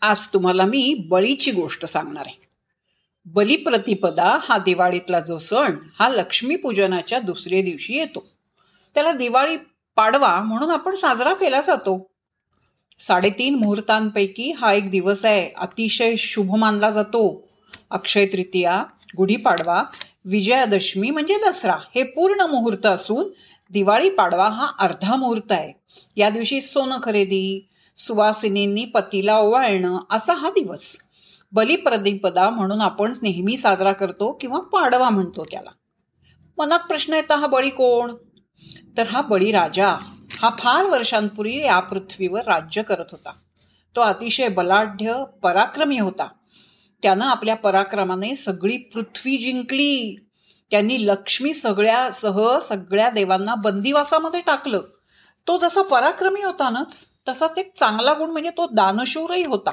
आज तुम्हाला मी बळीची गोष्ट सांगणार आहे. बलिप्रतिपदा हा दिवाळीतला जो सण हा लक्ष्मीपूजनाच्या दुसऱ्या दिवशी येतो. त्याला दिवाळी पाडवा म्हणून आपण साजरा केला जातो. साडेतीन मुहूर्तांपैकी हा एक दिवस आहे. अतिशय शुभ मानला जातो. अक्षय तृतीया गुढीपाडवा विजयादशमी म्हणजे दसरा हे पूर्ण मुहूर्त असून दिवाळी पाडवा हा अर्धा मुहूर्त आहे. या दिवशी सोनं खरेदी सुवासिनींनी पतीला ओवाळणं असा हा दिवस. बलिप्रतिपदा म्हणून आपण नेहमी साजरा करतो किंवा पाडवा म्हणतो त्याला. मनात प्रश्न येता हा बळी कोण? तर हा बळी राजा. हा फार वर्षांपूर्वी या पृथ्वीवर राज्य करत होता. तो अतिशय बलाढ्य पराक्रमी होता. त्यानं आपल्या पराक्रमाने सगळी पृथ्वी जिंकली. त्यांनी लक्ष्मी सगळ्या सह सगळ्या देवांना बंदिवासामध्ये टाकलं. तो जसा पराक्रमी होता नाच तसाच एक चांगला गुण म्हणजे तो दानशूरही होता.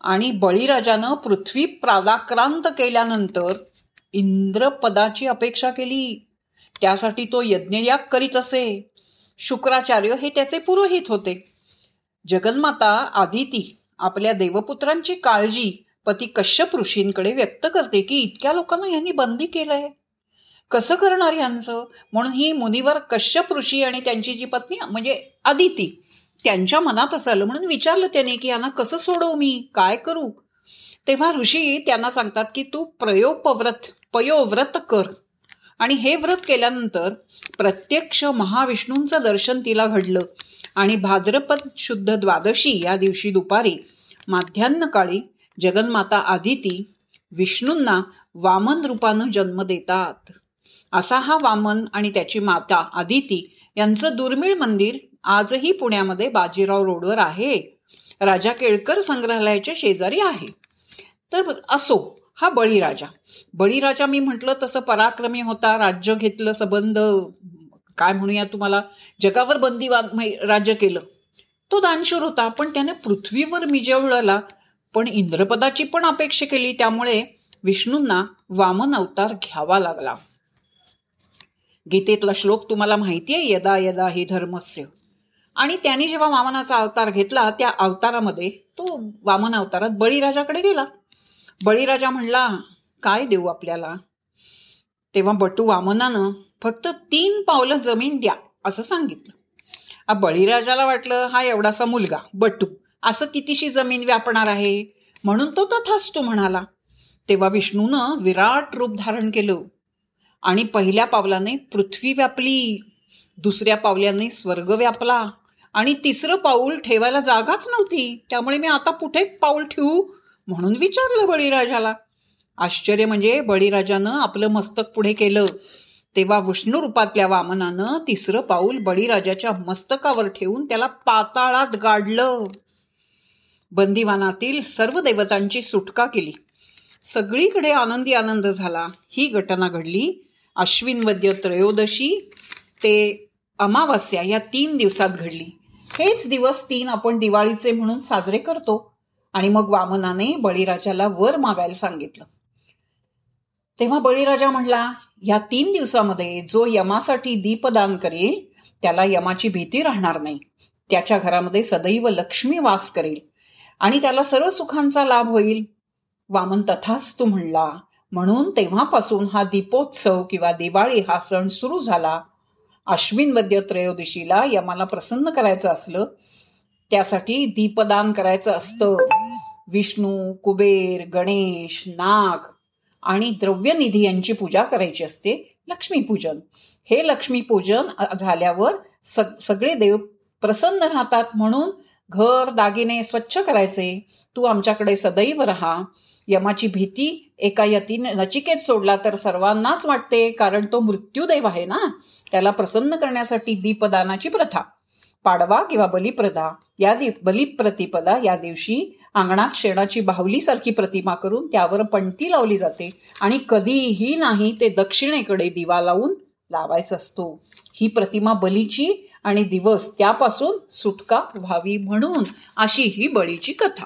आणि बळीराजानं पृथ्वी प्रादाक्रांत केल्यानंतर इंद्रपदाची अपेक्षा केली. त्यासाठी तो यज्ञयाग करीत असे. शुक्राचार्य हे त्याचे पुरोहित होते. जगन्माता आदिती आपल्या देवपुत्रांची काळजी पती कश्यप ऋषींकडे व्यक्त करते की इतक्या लोकांना यांनी बंदी केलंय. कसं करणार यांचं? म्हणून ही मुनिवर कश्यप ऋषी आणि त्यांची जी पत्नी म्हणजे आदिती त्यांच्या मनात आलं. म्हणून विचारलं त्याने की यांना कसं सोडवू मी? काय करू? तेव्हा ऋषी त्यांना सांगतात की तू प्रयोपव्रत पयोव्रत कर. आणि हे व्रत केल्यानंतर प्रत्यक्ष महाविष्णूंचं दर्शन तिला घडलं. आणि भाद्रपद शुद्ध द्वादशी या दिवशी दुपारी माध्यान्ह काळी जगन्माता आदिती विष्णूंना वामन रूपानं जन्म देतात. असा हा वामन आणि त्याची माता आदिती यांचं दुर्मिळ मंदिर आजही पुण्यामध्ये बाजीराव रोडवर आहे. राजा केळकर संग्रहालयाच्या शेजारी आहे. तर असो हा बळीराजा. बळीराजा मी म्हटलं तसं पराक्रमी होता राज्य घेतलं सबंध काय म्हणूया तुम्हाला जगावर बंदी राज्य केलं. तो दानशूर होता पण त्याने पृथ्वीवर मिजवळला पण इंद्रपदाची पण अपेक्षा केली त्यामुळे विष्णूंना वामन अवतार घ्यावा लागला. गीतेतला श्लोक तुम्हाला माहिती आहे यदा यदा ही धर्मस्य. आणि त्याने जेव्हा वामनाचा अवतार घेतला त्या अवतारामध्ये तो वामन अवतारात बळीराजाकडे गेला. बळीराजा म्हणला काय देऊ आपल्याला? तेव्हा बटू वामनानं फक्त तीन पावलं जमीन द्या असं सांगितलं. बळीराजाला वाटलं हा एवढासा मुलगा बटू असं कितीशी जमीन व्यापणार आहे? म्हणून तो तथाच म्हणाला. तेव्हा विष्णूनं विराट रूप धारण केलं. आणि पहिल्या पावलाने पृथ्वी व्यापली दुसऱ्या पावल्याने स्वर्ग व्यापला. आणि तिसरं पाऊल ठेवायला जागाच नव्हती. त्यामुळे मी आता कुठे पाऊल ठेवू म्हणून विचारलं बळीराजाला. आश्चर्य म्हणजे बळीराजानं आपलं मस्तक पुढे केलं. तेव्हा विष्णू रूपातल्या वामनानं तिसरं पाऊल बळीराजाच्या मस्तकावर ठेवून त्याला पाताळात गाडलं. बंदिवानातील सर्व देवतांची सुटका केली. सगळीकडे आनंदी आनंद झाला. ही घटना घडली. अश्विन वद्य त्रयोदशी ते अमावस्या या तीन दिवसात घडली. हेच दिवस तीन आपण दिवाळीचे म्हणून साजरे करतो आणि मग वामनाने बळीराजाला वर मागायला सांगितलं. तेव्हा बळीराजा म्हणला या तीन दिवसामध्ये जो यमासाठी दीपदान करेल त्याला यमाची भीती राहणार नाही. त्याच्या घरामध्ये सदैव लक्ष्मी वास करेल आणि त्याला सर्व सुखांचा लाभ होईल. वामन तथाच तू म्हणला म्हणून तेव्हापासून हा दीपोत्सव किंवा दिवाळी हा सण सुरू झाला. अश्विन वद्य त्रयोदशीला यमाला प्रसन्न करायचं असलं त्यासाठी दीपदान करायचं असतं. विष्णू कुबेर गणेश नाग आणि द्रव्यनिधी यांची पूजा करायची असते. लक्ष्मीपूजन. हे लक्ष्मीपूजन झाल्यावर सग सगळे देव प्रसन्न राहतात म्हणून घर दागिने स्वच्छ करायचे. तू आमच्याकडे सदैव राहा. यमाची भीती एका यतीने नचिकेत सोडला तर सर्वांनाच वाटते कारण तो मृत्यूदेव आहे ना? त्याला प्रसन्न करण्यासाठी दीपदानाची प्रथा. पाडवा किंवा बलिप्रदा या दि बलिप्रतिपदा या दिवशी अंगणात शेणाची बाहुलीसारखी प्रतिमा करून त्यावर पणती लावली जाते आणि कधीही नाही ते दक्षिणेकडे दिवा लावून लावायचा असतो. ही प्रतिमा बलीची आणि दिवस त्यापासून सुटका व्हावी म्हणून अशी ही बळीची कथा.